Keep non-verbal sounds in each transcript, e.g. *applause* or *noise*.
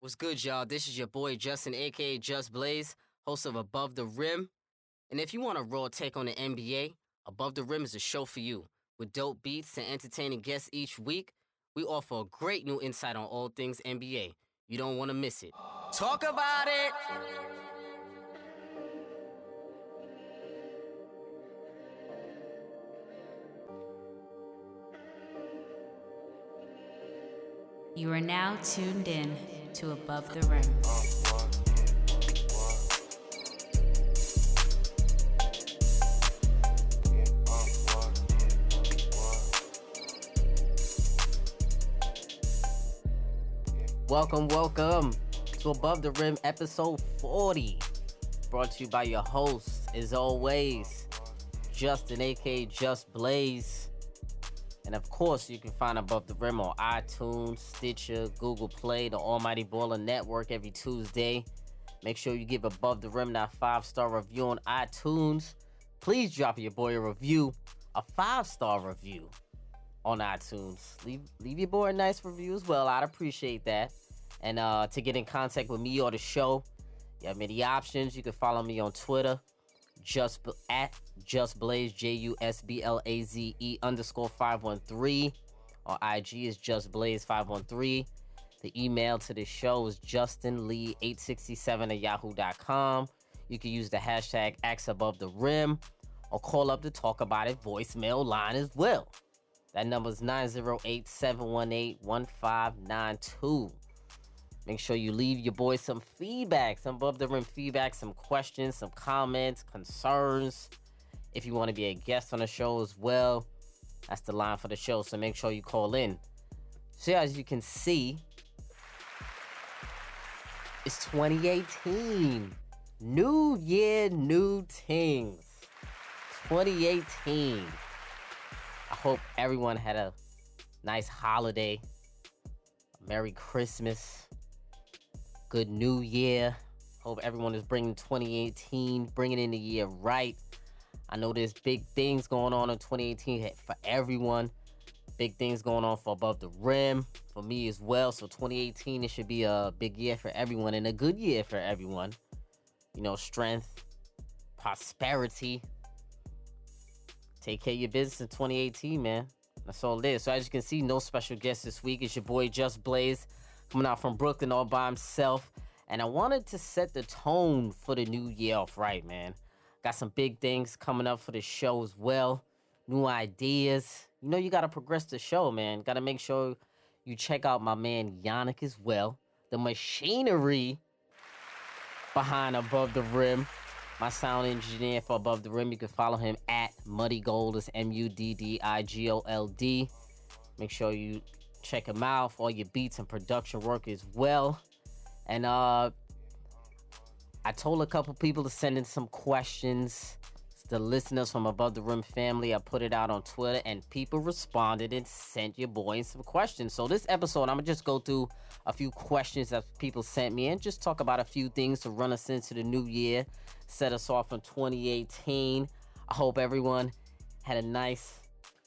What's good, y'all? This is your boy Justin, aka Just Blaze, host of Above the Rim. And if you want a raw take on the NBA, Above the Rim is a show for you. With dope beats and entertaining guests each week, we offer a great new insight on all things NBA. You don't want to miss it. Talk about it! You are now tuned in to Above the Rim. Welcome, welcome to Above the Rim episode 40. Brought to you by your host, as always, Justin, aka Just Blaze. And of course, you can find Above the Rim on iTunes, Stitcher, Google Play, the Almighty Baller Network every Tuesday. Make sure you give Above the Rim that five star review on iTunes. Please drop your boy a review, a five star review on iTunes. Leave leave your boy a nice review as well. I'd appreciate that. And uh, to get in contact with me or the show, you have many options. You can follow me on Twitter, just at just blaze j u s b l a z e underscore five one three. Or IG is just blaze five one three. The email to the show is justinlee867 at yahoo.com. You can use the hashtag Axe Above the Rim or call up the Talk About It voicemail line as well. That number is 908 718 1592. Make sure you leave your boys some feedback, some above the rim feedback, some questions, some comments, concerns. If you want to be a guest on the show as well, that's the line for the show. So make sure you call in. So, as you can see, it's 2018. New year, new things. 2018. I hope everyone had a nice holiday. Merry Christmas. Good New Year. Hope everyone is bringing 2018, bringing in the year right. I know there's big things going on in 2018 for everyone. Big things going on for Above the Rim, for me as well. So 2018, it should be a big year for everyone and a good year for everyone. You know, strength, prosperity, take care of your business in 2018, man. That's all it is. So as you can see, no special guest this week. It's your boy Just Blaze coming out from Brooklyn all by himself. And I wanted to set the tone for the new year off right, man. Got some big things coming up for the show as well. New ideas. You know, you gotta progress the show, man. Gotta make sure you check out my man Yannick as well. The machinery behind Above the Rim my sound engineer for Above the Rim. You can follow him at Muddy Gold. It's M U D D I G O L D. Make sure you check him out for all your beats and production work as well. And uh, I told a couple people to send in some questions. The listeners from Above the Rim family, I put it out on Twitter, and people responded and sent your boy some questions. So this episode, I'm gonna just go through a few questions that people sent me and just talk about a few things to run us into the new year set us off in 2018. I hope everyone had a nice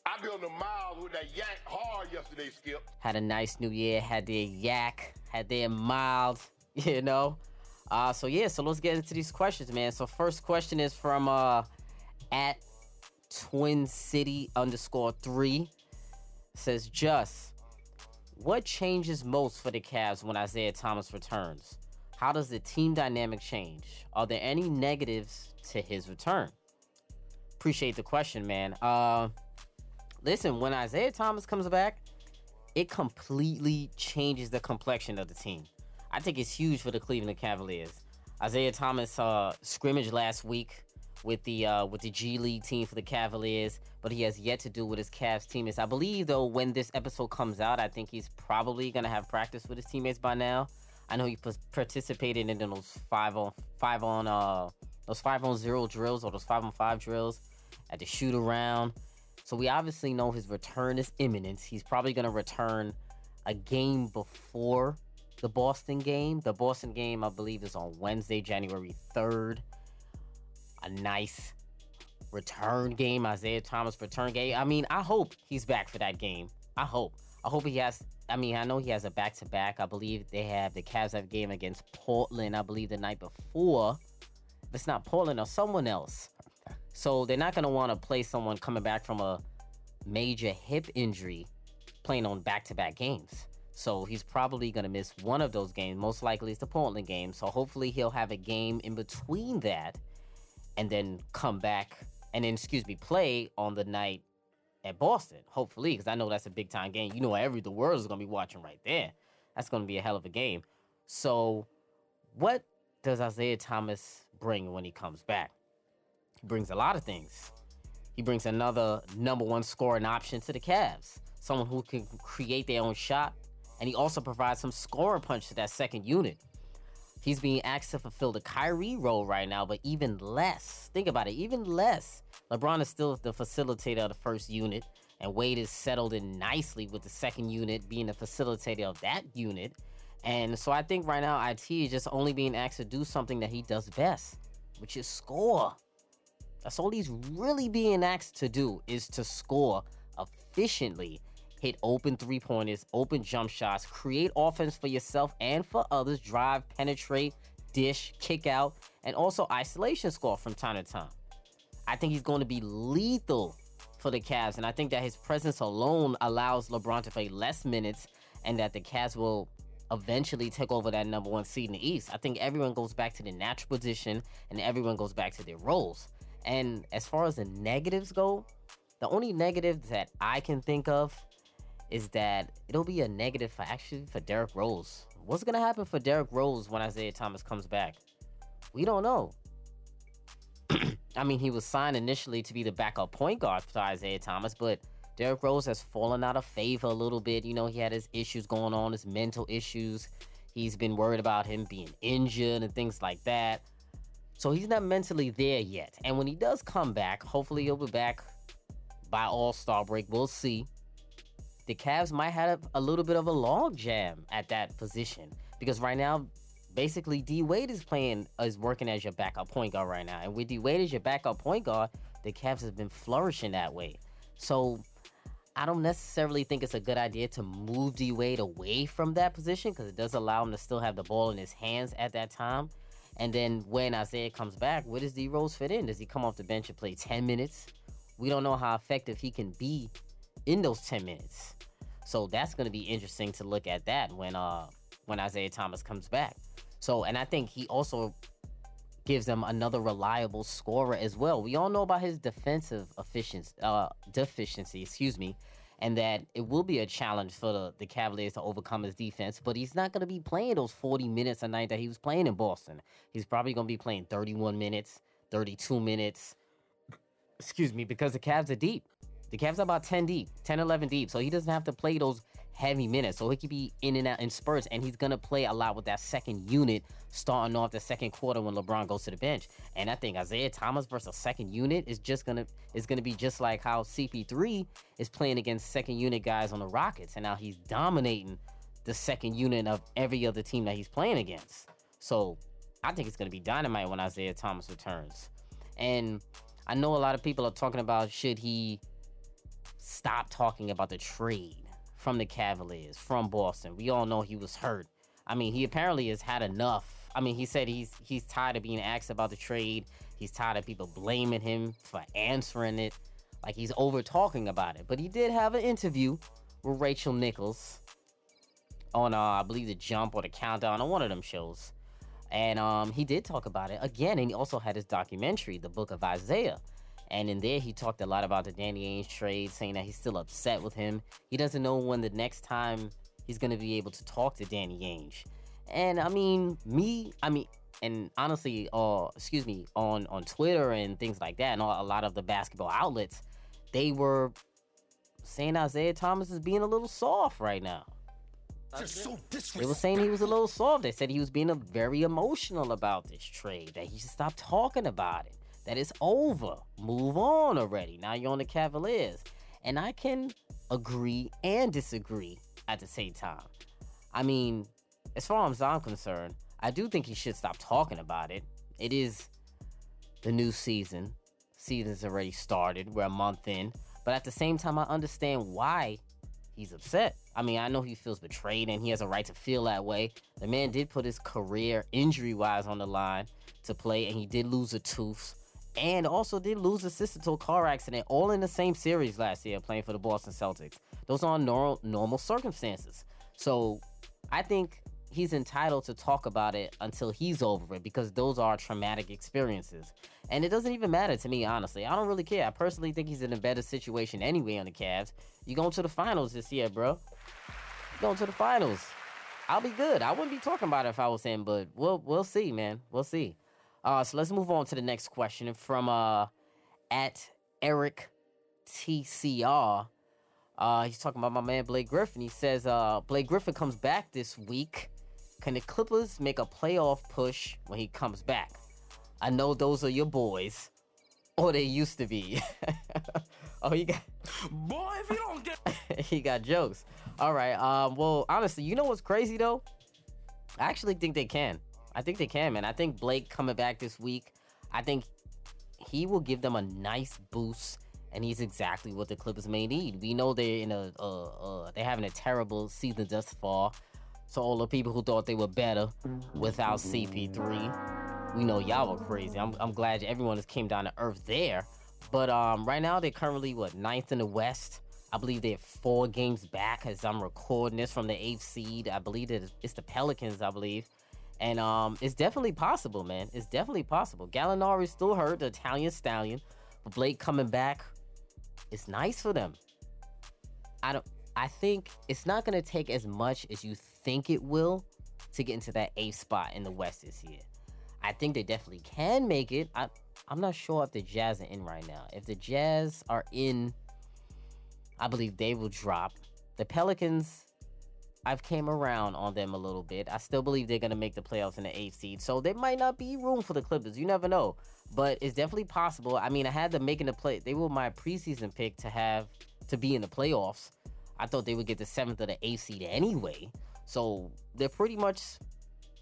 I be on the miles with that yank hard yesterday, Skip. had a nice new year, had their yak, had their mild, *laughs* you know. Uh so yeah, so let's get into these questions, man. So first question is from uh at Twin City underscore three says just what changes most for the Cavs when Isaiah Thomas returns? How does the team dynamic change? Are there any negatives to his return? Appreciate the question, man. Uh, listen, when Isaiah Thomas comes back, it completely changes the complexion of the team. I think it's huge for the Cleveland Cavaliers. Isaiah Thomas uh, scrimmaged last week with the uh, with the G League team for the Cavaliers, but he has yet to do with his Cavs teammates. I believe though when this episode comes out, I think he's probably gonna have practice with his teammates by now. I know he participated in those five on five on uh those five on zero drills or those five on five drills at the shoot around. So we obviously know his return is imminent. He's probably gonna return a game before the Boston game. The Boston game, I believe, is on Wednesday, January 3rd. A nice return game, Isaiah Thomas return game. I mean, I hope he's back for that game. I hope. I hope he has. I mean, I know he has a back to back. I believe they have the Cavs have game against Portland. I believe the night before. If it's not Portland or someone else. So they're not gonna want to play someone coming back from a major hip injury, playing on back to back games. So he's probably gonna miss one of those games. Most likely it's the Portland game. So hopefully he'll have a game in between that, and then come back and then excuse me play on the night at Boston, hopefully, because I know that's a big time game. You know, every the world is gonna be watching right there. That's gonna be a hell of a game. So, what does Isaiah Thomas bring when he comes back? He brings a lot of things. He brings another number one scoring option to the Cavs, someone who can create their own shot, and he also provides some scoring punch to that second unit. He's being asked to fulfill the Kyrie role right now, but even less. Think about it, even less. LeBron is still the facilitator of the first unit, and Wade is settled in nicely with the second unit being the facilitator of that unit. And so I think right now IT is just only being asked to do something that he does best, which is score. That's all he's really being asked to do is to score efficiently, hit open three pointers, open jump shots, create offense for yourself and for others, drive, penetrate, dish, kick out, and also isolation score from time to time. I think he's going to be lethal for the Cavs, and I think that his presence alone allows LeBron to play less minutes, and that the Cavs will eventually take over that number one seed in the East. I think everyone goes back to the natural position, and everyone goes back to their roles. And as far as the negatives go, the only negative that I can think of is that it'll be a negative for actually for Derrick Rose. What's gonna happen for Derrick Rose when Isaiah Thomas comes back? We don't know. *clears throat* I mean, he was signed initially to be the backup point guard for Isaiah Thomas, but Derrick Rose has fallen out of favor a little bit. You know, he had his issues going on, his mental issues. He's been worried about him being injured and things like that. So he's not mentally there yet. And when he does come back, hopefully he'll be back by All Star break. We'll see. The Cavs might have a little bit of a log jam at that position because right now basically D Wade is playing is working as your backup point guard right now, and with D Wade as your backup point guard, the Cavs have been flourishing that way. So I don't necessarily think it's a good idea to move D Wade away from that position because it does allow him to still have the ball in his hands at that time. And then when Isaiah comes back, where does D Rose fit in? Does he come off the bench and play 10 minutes? We don't know how effective he can be in those 10 minutes. So that's going to be interesting to look at that when uh when Isaiah Thomas comes back. So, and I think he also gives them another reliable scorer as well. We all know about his defensive efficiency, uh, deficiency, excuse me, and that it will be a challenge for the, the Cavaliers to overcome his defense. But he's not going to be playing those 40 minutes a night that he was playing in Boston. He's probably going to be playing 31 minutes, 32 minutes, excuse me, because the Cavs are deep. The Cavs are about 10 deep, 10, 11 deep. So he doesn't have to play those heavy minutes. So he could be in and out in spurts, and he's gonna play a lot with that second unit starting off the second quarter when LeBron goes to the bench. And I think Isaiah Thomas versus second unit is just gonna is gonna be just like how CP3 is playing against second unit guys on the Rockets, and now he's dominating the second unit of every other team that he's playing against. So I think it's gonna be dynamite when Isaiah Thomas returns. And I know a lot of people are talking about should he stop talking about the trade from the Cavaliers, from Boston. We all know he was hurt. I mean, he apparently has had enough. I mean, he said he's he's tired of being asked about the trade. He's tired of people blaming him for answering it. Like he's over talking about it. But he did have an interview with Rachel Nichols on uh, I believe the Jump or the Countdown on one of them shows. And um, he did talk about it again, and he also had his documentary, The Book of Isaiah. And in there, he talked a lot about the Danny Ainge trade, saying that he's still upset with him. He doesn't know when the next time he's going to be able to talk to Danny Ainge. And I mean, me, I mean, and honestly, uh, excuse me, on on Twitter and things like that, and all, a lot of the basketball outlets, they were saying Isaiah Thomas is being a little soft right now. so They were saying he was a little soft. They said he was being a, very emotional about this trade. That he should stop talking about it that it's over. Move on already. Now you're on the Cavaliers. And I can agree and disagree at the same time. I mean, as far as I'm concerned, I do think he should stop talking about it. It is the new season. Season's already started. We're a month in. But at the same time, I understand why he's upset. I mean, I know he feels betrayed and he has a right to feel that way. The man did put his career injury wise on the line to play, and he did lose a tooth and also did lose a sister to a car accident all in the same series last year playing for the Boston Celtics. Those are normal normal circumstances. So I think he's entitled to talk about it until he's over it because those are traumatic experiences. And it doesn't even matter to me, honestly. I don't really care. I personally think he's in a better situation anyway on the Cavs. You going to the finals this year, bro. You going to the finals. I'll be good. I wouldn't be talking about it if I was him, but we'll we'll see, man. We'll see. Uh, so let's move on to the next question from uh, at Eric TCR. Uh, he's talking about my man Blake Griffin. He says uh, Blake Griffin comes back this week. Can the Clippers make a playoff push when he comes back? I know those are your boys, or they used to be. *laughs* oh, he got boy. If you don't get, *laughs* he got jokes. All right. Um. Well, honestly, you know what's crazy though? I actually think they can. I think they can, man. I think Blake coming back this week, I think he will give them a nice boost, and he's exactly what the Clippers may need. We know they're in a, uh, uh, they're having a terrible season thus far. So all the people who thought they were better without CP3, we know y'all were crazy. I'm, I'm glad everyone has came down to earth there. But um, right now they're currently what ninth in the West. I believe they're four games back as I'm recording this from the eighth seed. I believe it's the Pelicans. I believe. And um, it's definitely possible, man. It's definitely possible. Gallinari still hurt, the Italian stallion, but Blake coming back, it's nice for them. I don't. I think it's not gonna take as much as you think it will to get into that eighth spot in the West this year. I think they definitely can make it. I, I'm not sure if the Jazz are in right now. If the Jazz are in, I believe they will drop. The Pelicans, I've came around on them a little bit. I still believe they're gonna make the playoffs in the eighth seed, so there might not be room for the Clippers. You never know, but it's definitely possible. I mean, I had them making the play. They were my preseason pick to have to be in the playoffs. I thought they would get the seventh or the eighth seed anyway, so they're pretty much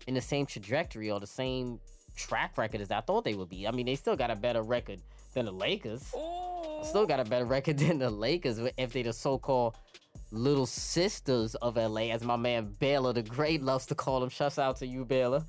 in the same trajectory or the same track record as I thought they would be. I mean, they still got a better record than the Lakers. oh, Still got a better record than the Lakers if they the so-called little sisters of LA, as my man Baylor the Great loves to call them. Shouts out to you, Baylor.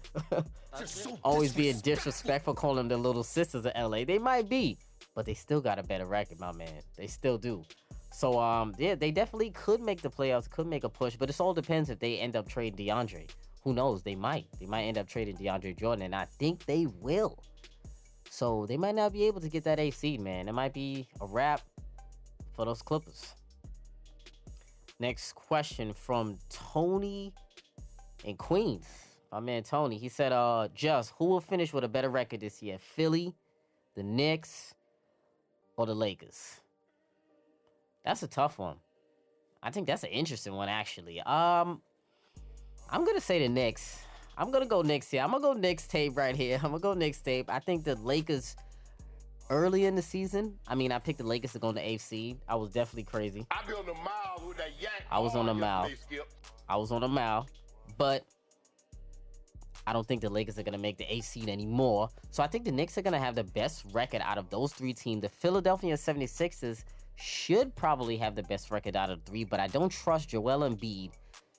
Always being disrespectful, calling them the little sisters of LA. They might be, but they still got a better record, my man. They still do. So um, yeah, they definitely could make the playoffs, could make a push, but it all depends if they end up trading DeAndre. Who knows? They might. They might end up trading DeAndre Jordan, and I think they will. So they might not be able to get that A seed, man. It might be a wrap for those Clippers. Next question from Tony in Queens. My man Tony. He said, uh, just who will finish with a better record this year? Philly, the Knicks, or the Lakers? That's a tough one. I think that's an interesting one actually. Um I'm gonna say the Knicks. I'm gonna go Knicks here. I'm gonna go Knicks tape right here. *laughs* I'm gonna go Knicks tape. I think the Lakers early in the season. I mean, I picked the Lakers to go in the seed. I was definitely crazy. I be on the mile with that yank. I was on the mile. I was on the mile, but I don't think the Lakers are gonna make the eighth seed anymore. So I think the Knicks are gonna have the best record out of those three teams. The Philadelphia 76ers should probably have the best record out of three, but I don't trust Joel Embiid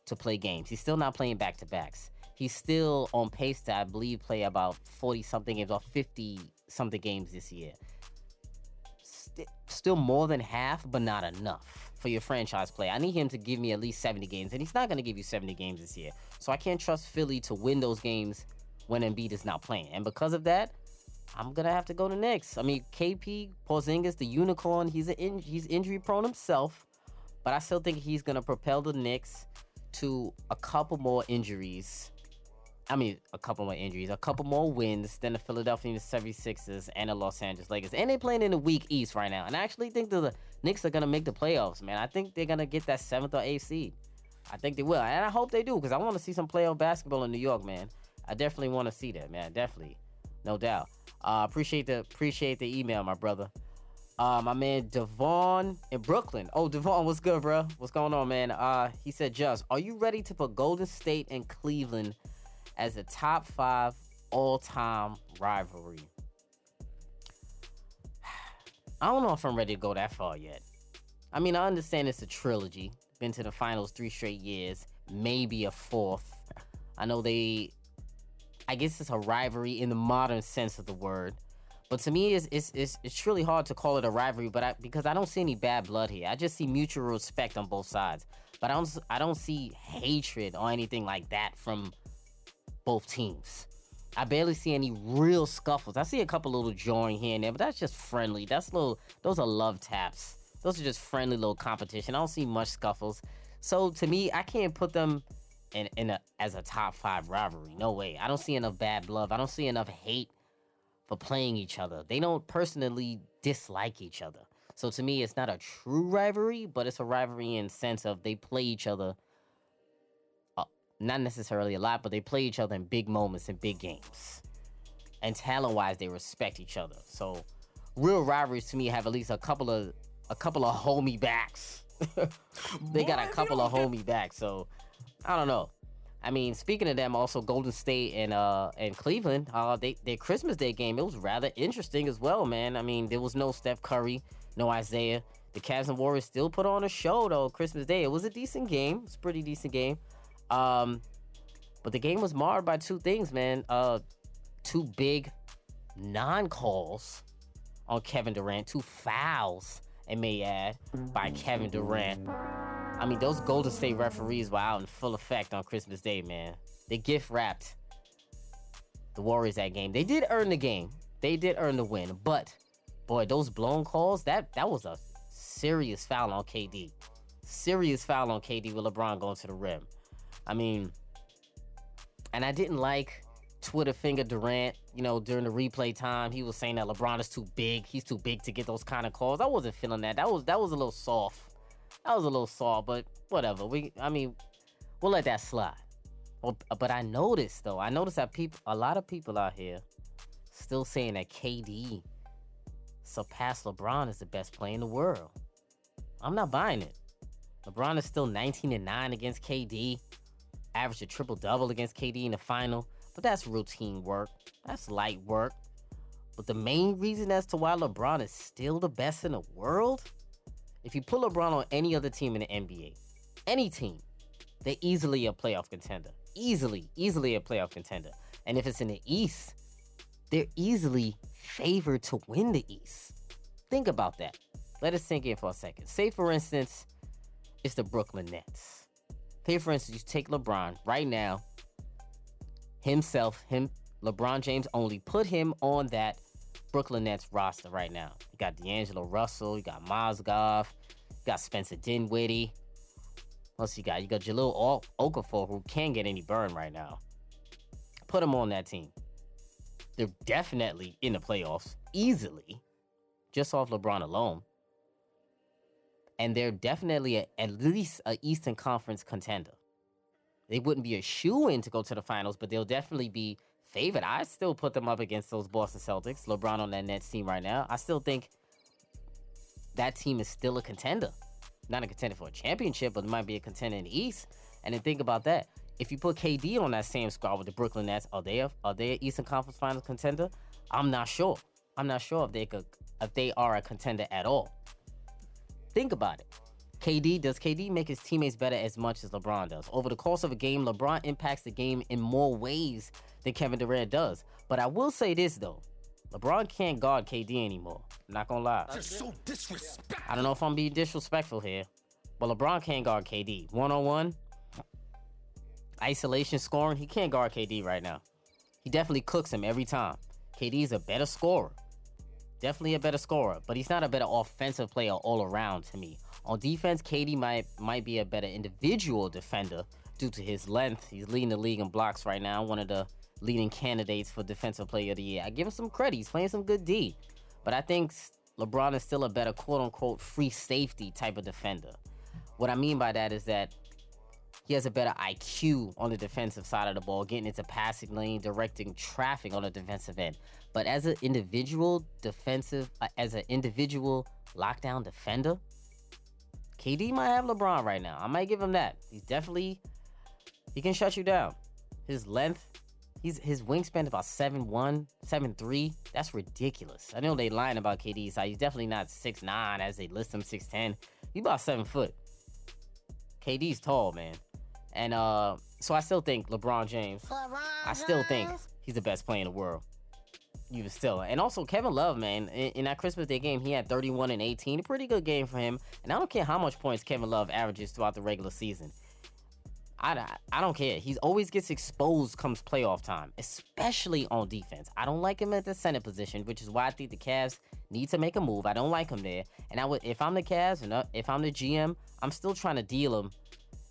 to play games. He's still not playing back to backs. He's still on pace to, I believe, play about 40 something games or 50 something games this year. St- still more than half, but not enough for your franchise play. I need him to give me at least 70 games, and he's not going to give you 70 games this year. So I can't trust Philly to win those games when Embiid is not playing. And because of that, I'm gonna have to go to Knicks. I mean, KP Porzingis, the unicorn, he's an in, he's injury prone himself, but I still think he's gonna propel the Knicks to a couple more injuries. I mean, a couple more injuries, a couple more wins than the Philadelphia 76ers and the Los Angeles Lakers. And they're playing in the weak East right now. And I actually think the Knicks are gonna make the playoffs, man. I think they're gonna get that seventh or eighth seed. I think they will, and I hope they do because I want to see some playoff basketball in New York, man. I definitely want to see that, man. Definitely, no doubt. Uh, appreciate the appreciate the email, my brother. Uh, my man Devon in Brooklyn. Oh, Devon, what's good, bro? What's going on, man? Uh, he said, "Just, are you ready to put Golden State and Cleveland as a top five all-time rivalry?" *sighs* I don't know if I'm ready to go that far yet. I mean, I understand it's a trilogy. been to the finals three straight years, maybe a fourth. I know they, I guess it's a rivalry in the modern sense of the word. But to me, it's, it's, it's, it's really hard to call it a rivalry, but I, because I don't see any bad blood here. I just see mutual respect on both sides. But I don't I don't see hatred or anything like that from both teams. I barely see any real scuffles. I see a couple little join here and there, but that's just friendly. That's little those are love taps. Those are just friendly little competition. I don't see much scuffles. So to me, I can't put them in, in a, as a top five rivalry. No way. I don't see enough bad blood. I don't see enough hate for playing each other. They don't personally dislike each other. So to me, it's not a true rivalry, but it's a rivalry in sense of they play each other, not necessarily a lot, but they play each other in big moments in big games. And talent-wise, they respect each other. So real rivalries to me have at least a couple of a couple of homie backs. *laughs* they got a couple of homie backs. So I don't know. I mean, speaking of them, also Golden State and uh and Cleveland, uh they their Christmas Day game, it was rather interesting as well, man. I mean, there was no Steph Curry, no Isaiah. The Cavs and Warriors still put on a show though. Christmas Day, it was a decent game. It's a pretty decent game. Um, but the game was marred by two things, man. Uh, two big non-calls on Kevin Durant, two fouls, I may add, by Kevin Durant. I mean, those Golden State referees were out in full effect on Christmas Day, man. They gift wrapped the Warriors that game. They did earn the game. They did earn the win, but boy, those blown calls, that that was a serious foul on KD. Serious foul on KD with LeBron going to the rim. I mean, and I didn't like Twitter finger Durant, you know, during the replay time. He was saying that LeBron is too big. He's too big to get those kind of calls. I wasn't feeling that. That was that was a little soft. That was a little soft, but whatever. We I mean, we'll let that slide. But I noticed though, I noticed that people a lot of people out here still saying that KD surpassed LeBron as the best player in the world. I'm not buying it. LeBron is still 19 and 9 against KD, averaged a triple double against KD in the final, but that's routine work. That's light work. But the main reason as to why LeBron is still the best in the world, if you put LeBron on any other team in the NBA, any team, they're easily a playoff contender. Easily, easily a playoff contender. And if it's in the East, they're easily favored to win the East. Think about that. Let us sink in for a second. Say, for instance, it's the Brooklyn Nets. Say, for instance, you take LeBron right now, himself, him, LeBron James only, put him on that Brooklyn Nets roster right now. You got D'Angelo Russell, you got Mozgov, you got Spencer Dinwiddie. Plus, you got you got Jahlil o- Okafor, who can't get any burn right now. Put him on that team. They're definitely in the playoffs easily, just off LeBron alone. And they're definitely a, at least a Eastern Conference contender. They wouldn't be a shoe in to go to the finals, but they'll definitely be favored. I still put them up against those Boston Celtics. LeBron on that Nets team right now. I still think that team is still a contender. Not a contender for a championship, but it might be a contender in the East. And then think about that. If you put KD on that same squad with the Brooklyn Nets, are they a, are they an Eastern Conference Finals contender? I'm not sure. I'm not sure if they could if they are a contender at all. Think about it. KD does KD make his teammates better as much as LeBron does? Over the course of a game, LeBron impacts the game in more ways than Kevin Durant does. But I will say this though. LeBron can't guard KD anymore. I'm not gonna lie. You're so disrespectful. I don't know if I'm being disrespectful here, but LeBron can't guard KD. One on one, isolation scoring, he can't guard KD right now. He definitely cooks him every time. KD is a better scorer. Definitely a better scorer, but he's not a better offensive player all around to me. On defense, KD might might be a better individual defender due to his length. He's leading the league in blocks right now, one of the leading candidates for defensive player of the year. I give him some credit. He's playing some good D. But I think LeBron is still a better quote unquote free safety type of defender. What I mean by that is that he has a better IQ on the defensive side of the ball, getting into passing lane, directing traffic on the defensive end. But as an individual defensive, uh, as an individual lockdown defender, KD might have LeBron right now. I might give him that. He's definitely he can shut you down. His length, he's his wingspan about 7'1, 7'3. That's ridiculous. I know they lying about KD's size. He's definitely not 6'9 as they list him 6'10. He's about seven foot. KD's tall, man. And uh, so I still think LeBron James. I still think he's the best player in the world. Even still, and also Kevin Love, man. In, in, that Christmas Day game, he had 31 and 18, a pretty good game for him. And I don't care how much points Kevin Love averages throughout the regular season. I, I don't care. He always gets exposed comes playoff time, especially on defense. I don't like him at the center position, which is why I think the Cavs need to make a move. I don't like him there. And I would, if I'm the Cavs and uh, if I'm the GM, I'm still trying to deal him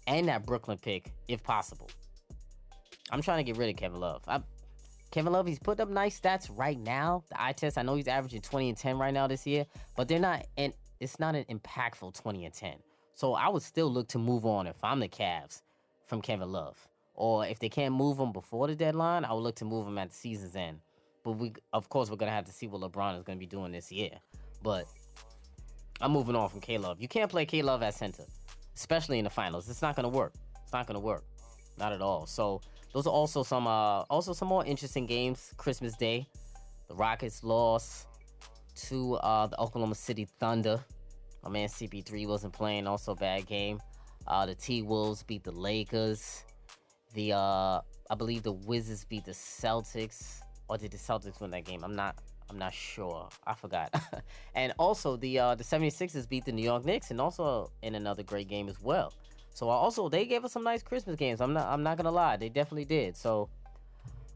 and that Brooklyn pick if possible. I'm trying to get rid of Kevin Love. I, Kevin Love, he's put up nice stats right now. The eye test, I know he's averaging 20 and 10 right now this year, but they're not, and it's not an impactful 20 and 10. So I would still look to move on if I'm the Cavs from Kevin Love. Or if they can't move him before the deadline, I would look to move him at the season's end. But we, of course, we're gonna have to see what LeBron is gonna be doing this year. But I'm moving on from K Love. You can't play K Love at center, especially in the finals. It's not gonna work. It's not gonna work, not at all. So those are also some, uh, also some more interesting games. Christmas Day, the Rockets lost to uh, the Oklahoma City Thunder. My man CP3 wasn't playing. Also bad game. Uh, the T Wolves beat the Lakers. The uh, I believe the Wizards beat the Celtics, or did the Celtics win that game? I'm not. I'm not sure. I forgot. *laughs* and also the uh, the 76ers beat the New York Knicks, and also in another great game as well. So also they gave us some nice Christmas games. I'm not. I'm not gonna lie. They definitely did. So,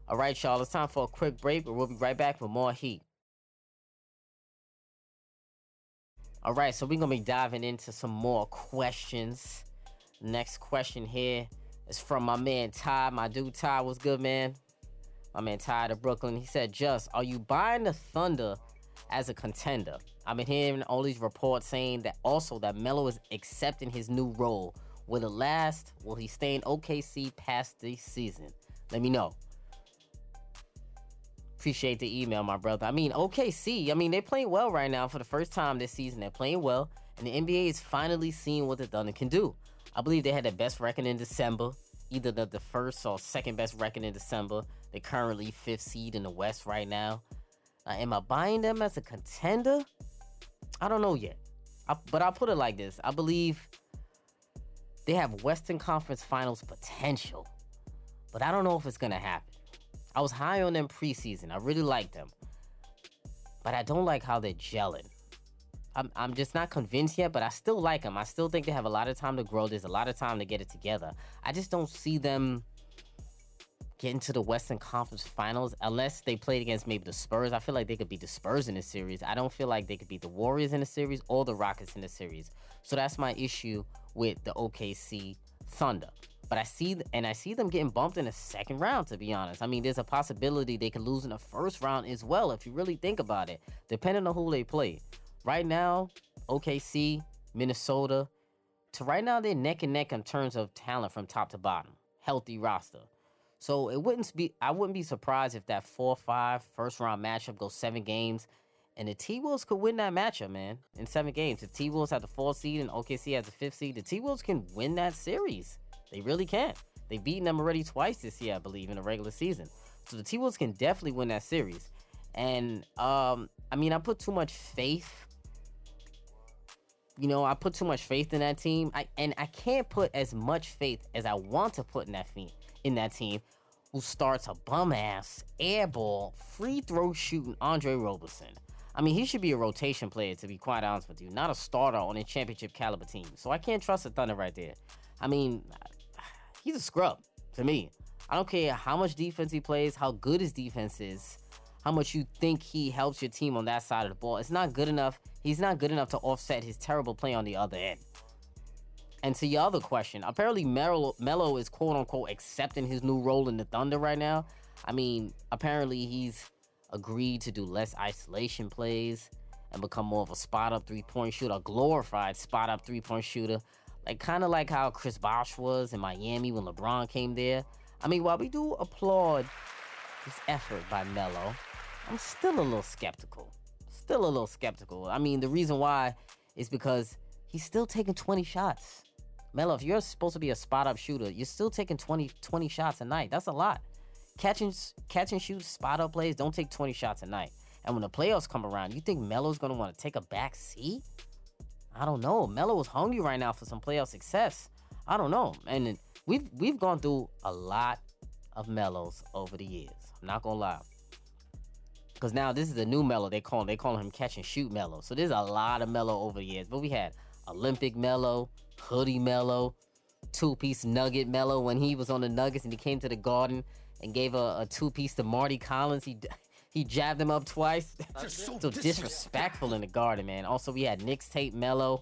all right, y'all. It's time for a quick break, but we'll be right back with more heat. All right, so we're gonna be diving into some more questions Next question here is from my man Ty. My dude Ty was good, man. My man Ty to Brooklyn. He said, Just, are you buying the Thunder as a contender? I've been hearing all these reports saying that also that Melo is accepting his new role. Will it last? Will he stay in OKC past the season? Let me know. Appreciate the email, my brother. I mean, OKC, I mean, they're playing well right now for the first time this season. They're playing well, and the NBA is finally seeing what the Thunder can do. I believe they had the best record in December, either the, the first or second best record in December. They're currently fifth seed in the West right now. Uh, am I buying them as a contender? I don't know yet. I, but I'll put it like this I believe they have Western Conference Finals potential, but I don't know if it's going to happen. I was high on them preseason. I really liked them. But I don't like how they're gelling. I'm, I'm just not convinced yet, but I still like them. I still think they have a lot of time to grow. There's a lot of time to get it together. I just don't see them getting to the Western Conference Finals unless they played against maybe the Spurs. I feel like they could beat the Spurs in the series. I don't feel like they could beat the Warriors in the series or the Rockets in the series. So that's my issue with the OKC Thunder. But I see and I see them getting bumped in the second round. To be honest, I mean, there's a possibility they could lose in the first round as well if you really think about it, depending on who they play right now, OKC, Minnesota, to right now they're neck and neck in terms of talent from top to bottom, healthy roster. So it wouldn't be I wouldn't be surprised if that 4-5 first round matchup goes seven games. And the T Wolves could win that matchup, man, in seven games. If T Wolves have the fourth seed and OKC has the fifth seed, the T Wolves can win that series. They really can. They've beaten them already twice this year, I believe, in the regular season. So the T Wolves can definitely win that series. And um, I mean, I put too much faith you know, I put too much faith in that team. I and I can't put as much faith as I want to put in that team in that team who starts a bum ass airball free throw shooting Andre Roberson. I mean, he should be a rotation player to be quite honest with you, not a starter on a championship caliber team. So I can't trust the Thunder right there. I mean, *sighs* he's a scrub to me. I don't care how much defense he plays, how good his defense is how much you think he helps your team on that side of the ball. It's not good enough. He's not good enough to offset his terrible play on the other end. And to your other question, apparently Melo, is quote unquote accepting his new role in the Thunder right now. I mean, apparently he's agreed to do less isolation plays and become more of a spot up three point shooter, a glorified spot up three point shooter. Like kind of like how Chris Bosh was in Miami when LeBron came there. I mean, while we do applaud this effort by Melo, I'm still a little skeptical. Still a little skeptical. I mean, the reason why is because he's still taking 20 shots. Melo, if you're supposed to be a spot up shooter, you're still taking 20, 20 shots a night. That's a lot. Catching, catch and shoot spot up plays don't take 20 shots a night. And when the playoffs come around, you think Melo's gonna want to take a back seat? I don't know. Melo is hungry right now for some playoff success. I don't know. And we've we've gone through a lot of Melos over the years. I'm not gonna lie. Cause now this is a new Melo. They call they call him catch and shoot Melo. So there's a lot of Melo over the years. But we had Olympic Melo, hoodie Melo, two piece nugget Melo when he was on the Nuggets and he came to the Garden and gave a, a two piece to Mardy Collins. He he jabbed him up twice. *laughs* so, so disrespectful in the Garden, man. Also we had Knicks tape Melo,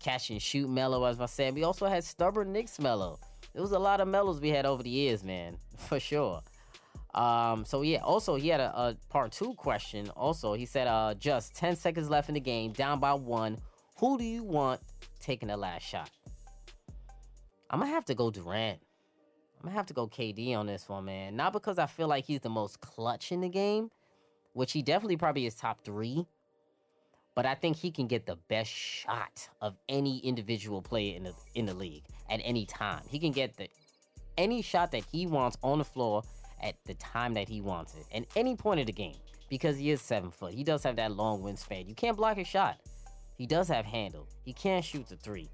catch and shoot Melo, as I said. We also had stubborn Knicks Melo. It was a lot of Melos we had over the years, man, *laughs* for sure. Um, so yeah, also he had a, a, part two question. Also, he said, uh, just 10 seconds left in the game, down by one. Who do you want taking the last shot? I'm gonna have to go Durant. I'm gonna have to go KD on this one, man. Not because I feel like he's the most clutch in the game, which he definitely probably is top three, but I think he can get the best shot of any individual player in the in the league at any time. He can get the any shot that he wants on the floor at the time that he wants it, at any point of the game, because he is seven foot. He does have that long wingspan. You can't block his shot. He does have handle. He can shoot the three.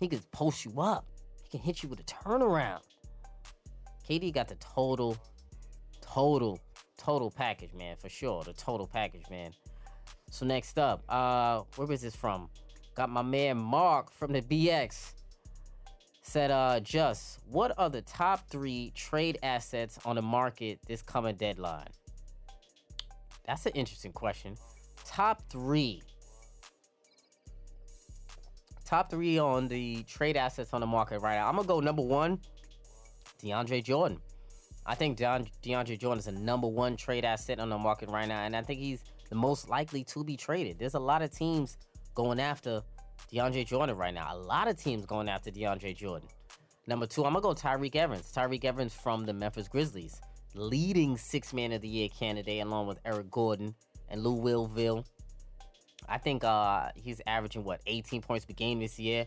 He can post you up. He can hit you with a turnaround. KD got the total, total, total package, man, for sure. The total package, man. So next up, uh, where was this from? Got my man Mark from the BX said, uh, just what are the top three trade assets on the market this coming deadline? That's an interesting question. Top three. Top three on the trade assets on the market right now. I'm gonna go number one, DeAndre Jordan. I think DeAndre Jordan is a number one trade asset on the market right now, and I think he's the most likely to be traded. There's a lot of teams going after DeAndre Jordan right now. A lot of teams going after DeAndre Jordan. Number two, I'm gonna go Tyreke Evans. Tyreke Evans from the Memphis Grizzlies, leading six man of the year candidate along with Eric Gordon and Lou Willville. I think uh, he's averaging what 18 points per game this year.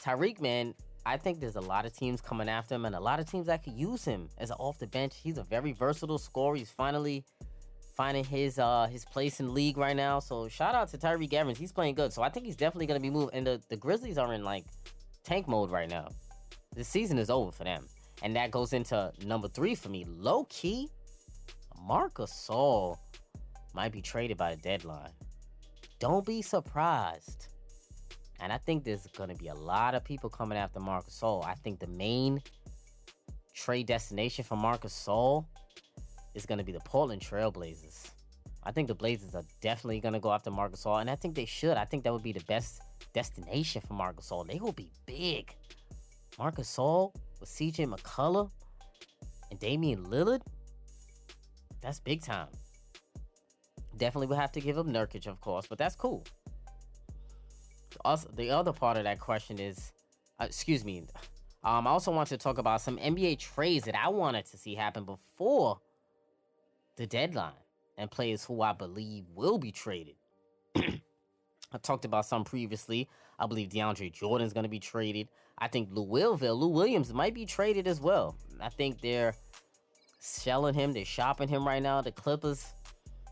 Tyreke, man, I think there's a lot of teams coming after him and a lot of teams that could use him as off the bench. He's a very versatile scorer. He's finally finding his uh his place in league right now. So shout out to Tyreke Evans. He's playing good. So I think he's definitely gonna be moved. And the, the Grizzlies are in like tank mode right now. The season is over for them. And that goes into number three for me. Low key, Marcus Gasol might be traded by the deadline. Don't be surprised. And I think there's gonna be a lot of people coming after Marcus Gasol. I think the main trade destination for Marcus Gasol is going to be the Portland Trailblazers. I think the Blazers are definitely going to go after Marc Gasol, and I think they should. I think that would be the best destination for Marc Gasol. They will be big. Marc Gasol with CJ McCollum and Damian Lillard, that's big time. Definitely would have to give up Nurkic, of course, but that's cool. Also, the other part of that question is, uh, excuse me, um, I also want to talk about some NBA trades that I wanted to see happen before the deadline and players who I believe will be traded. *clears throat* I talked about some previously. I believe DeAndre Jordan is going to be traded. I think Lou Willville, Lou Williams might be traded as well. I think they're selling him, they're shopping him right now. The Clippers,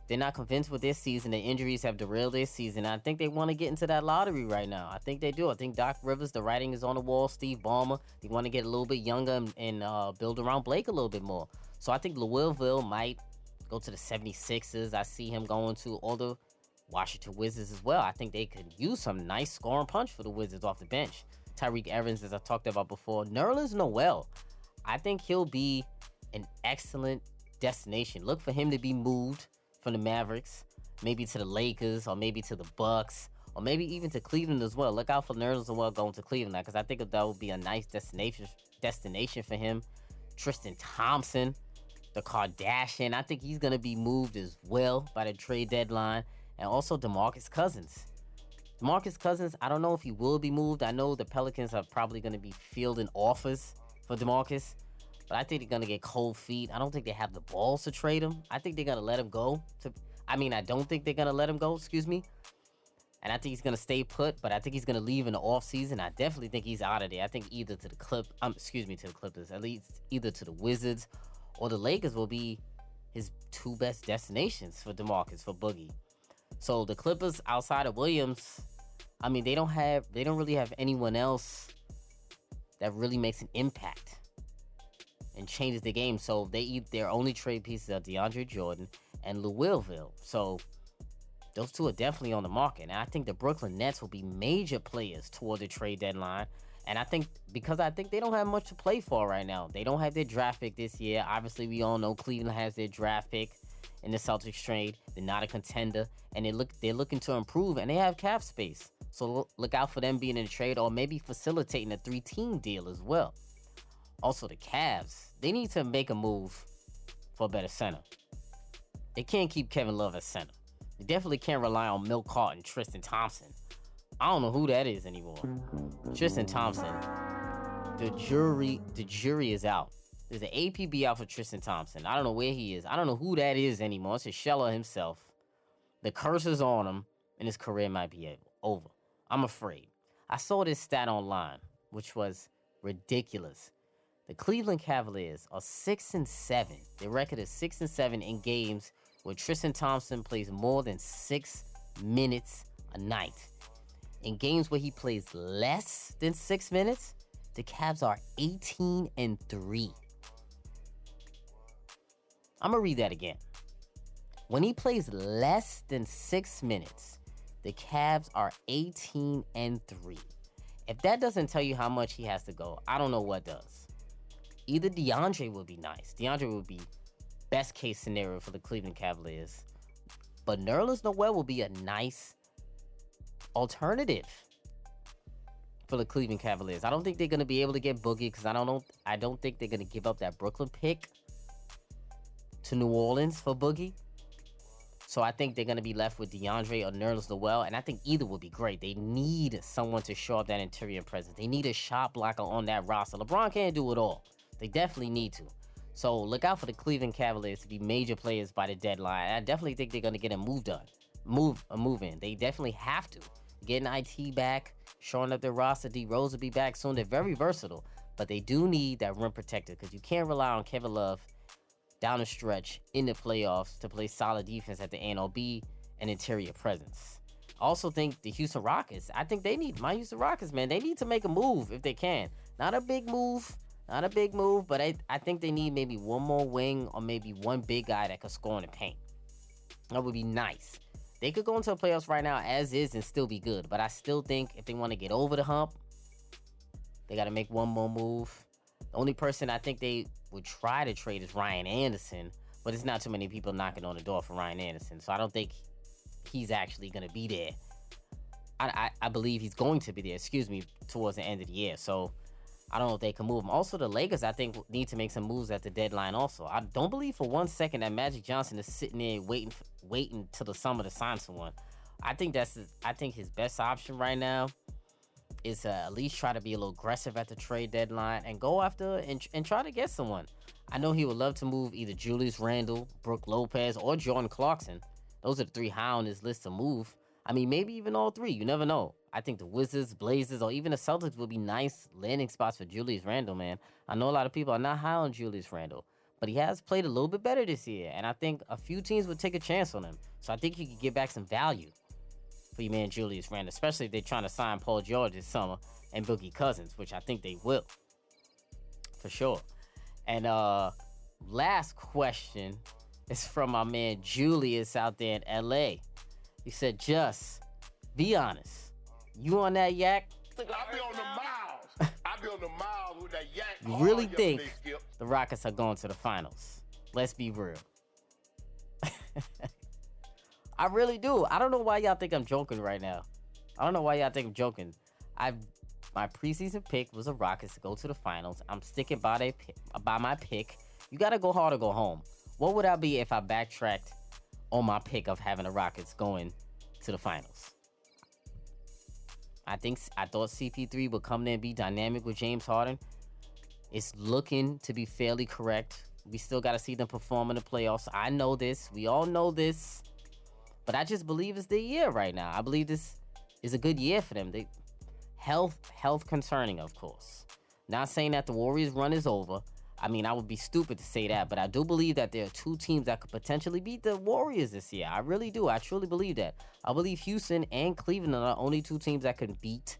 they're not convinced with this season. The injuries have derailed their season. I think they want to get into that lottery right now. I think they do. I think Doc Rivers, the writing is on the wall. Steve Ballmer, they want to get a little bit younger and, and uh, build around Blake a little bit more. So I think Louisville might go to the 76ers. I see him going to all the Washington Wizards as well. I think they could use some nice scoring punch for the Wizards off the bench. Tyreke Evans, as I talked about before. Nerlens Noel, I think he'll be an excellent destination. Look for him to be moved from the Mavericks, maybe to the Lakers, or maybe to the Bucks, or maybe even to Cleveland as well. Look out for Nerlens Noel going to Cleveland because I think that would be a nice destination destination for him. Tristan Thompson, the Kardashian. I think he's gonna be moved as well by the trade deadline, and also Demarcus Cousins. Demarcus Cousins, I don't know if he will be moved. I know the Pelicans are probably gonna be fielding offers for Demarcus, but I think they're gonna get cold feet. I don't think they have the balls to trade him. I think they're gonna let him go. To, I mean, I don't think they're gonna let him go. Excuse me. And I think he's gonna stay put, but I think he's gonna leave in the off season. I definitely think he's out of there. I think either to the clip, um, excuse me, to the Clippers, at least either to the Wizards or the Lakers will be his two best destinations for DeMarcus for Boogie. So the Clippers outside of Williams, I mean they don't have they don't really have anyone else that really makes an impact and changes the game. So they eat their only trade pieces are DeAndre Jordan and Louisville. So those two are definitely on the market. And I think the Brooklyn Nets will be major players toward the trade deadline. And I think because I think they don't have much to play for right now. They don't have their draft pick this year. Obviously, we all know Cleveland has their draft pick in the Celtics trade. They're not a contender, and they look they're looking to improve, and they have cap space. So look out for them being in a trade, or maybe facilitating a three-team deal as well. Also, the Cavs they need to make a move for a better center. They can't keep Kevin Love as center. They definitely can't rely on Milk and Tristan Thompson. I don't know who that is anymore. Tristan Thompson. The jury, the jury is out. There's an APB out for Tristan Thompson. I don't know where he is. I don't know who that is anymore. It's a shell of himself. The curse is on him, and his career might be over. I'm afraid. I saw this stat online, which was ridiculous. The Cleveland Cavaliers are six and seven. Their record is six and seven in games where Tristan Thompson plays more than six minutes a night. In games where he plays less than six minutes, the Cavs are 18 and 3. I'm gonna read that again. When he plays less than six minutes, the Cavs are 18 and 3. If that doesn't tell you how much he has to go, I don't know what does. Either DeAndre would be nice. DeAndre would be best case scenario for the Cleveland Cavaliers. But Nerlens Noel will be a nice alternative for the Cleveland Cavaliers. I don't think they're gonna be able to get Boogie because I don't know. I don't think they're gonna give up that Brooklyn pick to New Orleans for Boogie. So I think they're gonna be left with DeAndre or Nerlens Noel, and I think either would be great. They need someone to show up that interior presence. They need a shot blocker on that roster. LeBron can't do it all. They definitely need to. So look out for the Cleveland Cavaliers to be major players by the deadline. I definitely think they're gonna get a move done, move a move in. They definitely have to. Getting IT back, showing up their roster. D Rose will be back soon. They're very versatile, but they do need that rim protector because you can't rely on Kevin Love down the stretch in the playoffs to play solid defense at the end and interior presence. I also think the Houston Rockets, I think they need my Houston Rockets, man. They need to make a move if they can. Not a big move, not a big move, but I, I think they need maybe one more wing or maybe one big guy that could score in the paint. That would be nice. They could go into the playoffs right now as is and still be good, but I still think if they want to get over the hump, they got to make one more move. The only person I think they would try to trade is Ryan Anderson, but it's not too many people knocking on the door for Ryan Anderson, so I don't think he's actually going to be there. I, I, I believe he's going to be there, excuse me, towards the end of the year. So I don't know if they can move him. Also, the Lakers, I think, need to make some moves at the deadline. Also, I don't believe for one second that Magic Johnson is sitting there waiting, waiting till the summer to sign someone. I think that's, I think his best option right now is to at least try to be a little aggressive at the trade deadline and go after and, and try to get someone. I know he would love to move either Julius Randle, Brook Lopez, or Jordan Clarkson. Those are the three high on his list to move. I mean, maybe even all three. You never know. I think the Wizards, Blazers, or even the Celtics would be nice landing spots for Julius Randle, man. I know a lot of people are not high on Julius Randle, but he has played a little bit better this year, and I think a few teams would take a chance on him. So I think he could get back some value for your man Julius Randle, especially if they're trying to sign Paul George this summer and Boogie Cousins, which I think they will. For sure. And uh last question is from my man Julius out there in LA. He said, just be honest you on that yak? I be on the miles. I be on the miles with that yak. You really think the Rockets are going to the finals? Let's be real. *laughs* I really do. I don't know why y'all think I'm joking right now. I don't know why y'all think I'm joking. I my preseason pick was the Rockets to go to the finals. I'm sticking by they by my pick. You gotta go hard or go home. What would I be if I backtracked on my pick of having the Rockets going to the finals? I think I thought CP3 would come there and be dynamic with James Harden. It's looking to be fairly correct. We still got to see them perform in the playoffs. I know this. We all know this. But I just believe it's their year right now. I believe this is a good year for them. They, health, health concerning, of course. Not saying that the Warriors run is over. I mean, I would be stupid to say that, but I do believe that there are two teams that could potentially beat the Warriors this year. I really do. I truly believe that. I believe Houston and Cleveland are the only two teams that can beat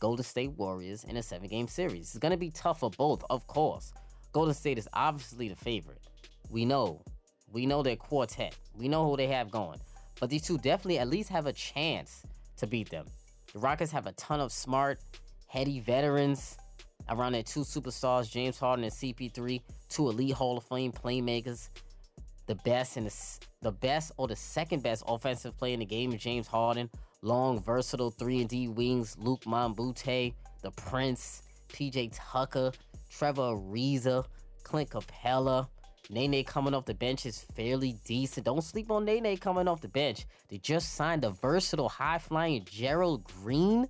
Golden State Warriors in a seven game series. It's going to be tough for both, of course. Golden State is obviously the favorite. We know. We know their quartet. We know who they have going. But these two definitely at least have a chance to beat them. The Rockets have a ton of smart, heady veterans around their two superstars, James Harden and CP3, two elite Hall of Fame playmakers. The best and the, best or the second best offensive player in the game, is James Harden. Long, versatile 3 and D wings, Luke Moute, the Prince, PJ Tucker, Trevor Ariza, Clint Capela. Nene coming off the bench is fairly decent. Don't sleep on Nene coming off the bench. They just signed a versatile, high flying Gerald Green.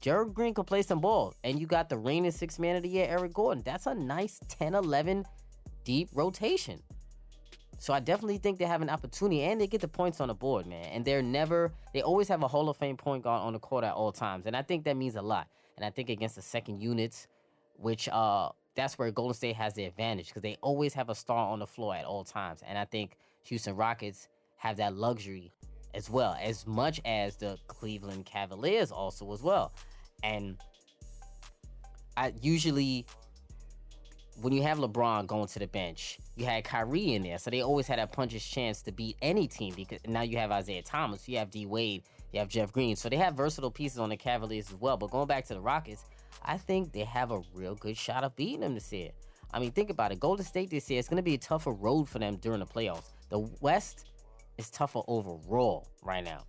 Gerald Green can play some ball. And you got the reigning six man of the year, Eric Gordon. That's a nice 10 11 deep rotation. So I definitely think they have an opportunity and they get the points on the board, man. And they're never, they always have a Hall of Fame point guard on the court at all times. And I think that means a lot. And I think against the second units, which uh that's where Golden State has the advantage because they always have a star on the floor at all times. And I think Houston Rockets have that luxury as well, as much as the Cleveland Cavaliers also as well. And I usually when you have LeBron going to the bench, you had Kyrie in there, so they always had a puncher's chance to beat any team. Because now you have Isaiah Thomas, you have D Wade, you have Jeff Green, so they have versatile pieces on the Cavaliers as well. But going back to the Rockets, I think they have a real good shot of beating them this year. I mean, think about it. Golden State this year, it's going to be a tougher road for them during the playoffs. The West is tougher overall right now.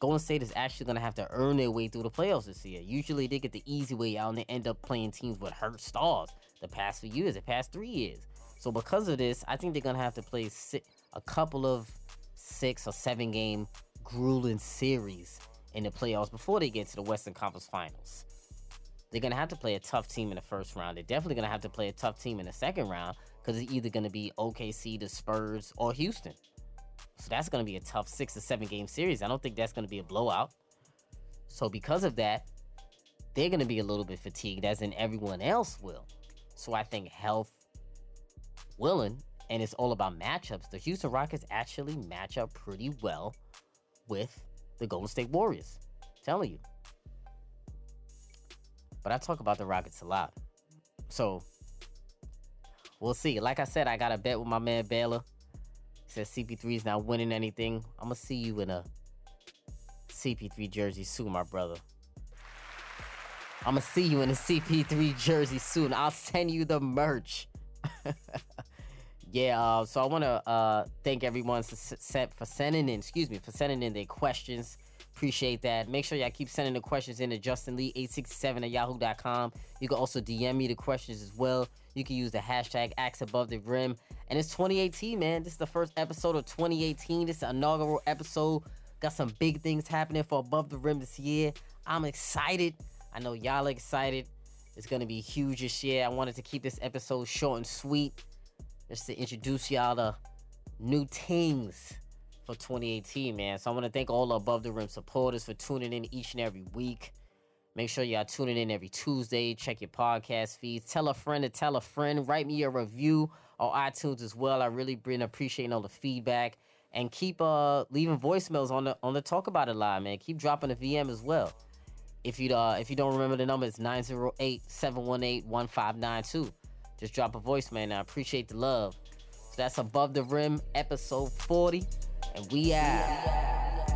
Golden State is actually going to have to earn their way through the playoffs this year. Usually they get the easy way out and they end up playing teams with hurt stars the past few years, the past three years. So because of this, I think they're going to have to play a couple of six or seven game grueling series in the playoffs before they get to the Western Conference Finals. They're going to have to play a tough team in the first round. They're definitely going to have to play a tough team in the second round because it's either going to be OKC, the Spurs, or Houston. So that's going to be a tough six or seven game series. I don't think that's going to be a blowout. So because of that, they're going to be a little bit fatigued, as in everyone else will. So I think health willing, and it's all about matchups. The Houston Rockets actually match up pretty well with the Golden State Warriors. I'm telling you. But I talk about the Rockets a lot. So we'll see. Like I said, I got a bet with my man Baylor. Says CP3 is not winning anything. I'm gonna see you in a CP3 jersey soon, my brother. I'm gonna see you in a CP3 jersey soon. I'll send you the merch. *laughs* yeah, uh, so I want to uh, thank everyone for, for sending in, excuse me, for sending in their questions. Appreciate that. Make sure y'all keep sending the questions in to Justin Lee 867 at yahoo.com. You can also DM me the questions as well. You can use the hashtag Axe Above the Rim. And it's 2018, man. This is the first episode of 2018. This is an inaugural episode. Got some big things happening for Above the Rim this year. I'm excited. I know y'all are excited. It's gonna be huge this year. I wanted to keep this episode short and sweet, just to introduce y'all to new things for 2018, man. So I want to thank all the Above the Rim supporters for tuning in each and every week. Make sure y'all tuning in every Tuesday. Check your podcast feeds. Tell a friend to tell a friend. Write me a review on iTunes as well. I really been appreciating all the feedback. And keep uh leaving voicemails on the on the Talk About It line, man. Keep dropping the VM as well. If you uh if you don't remember the number, it's 908-718-1592. Just drop a voice, man. I appreciate the love. So that's above the rim, episode 40 and we out.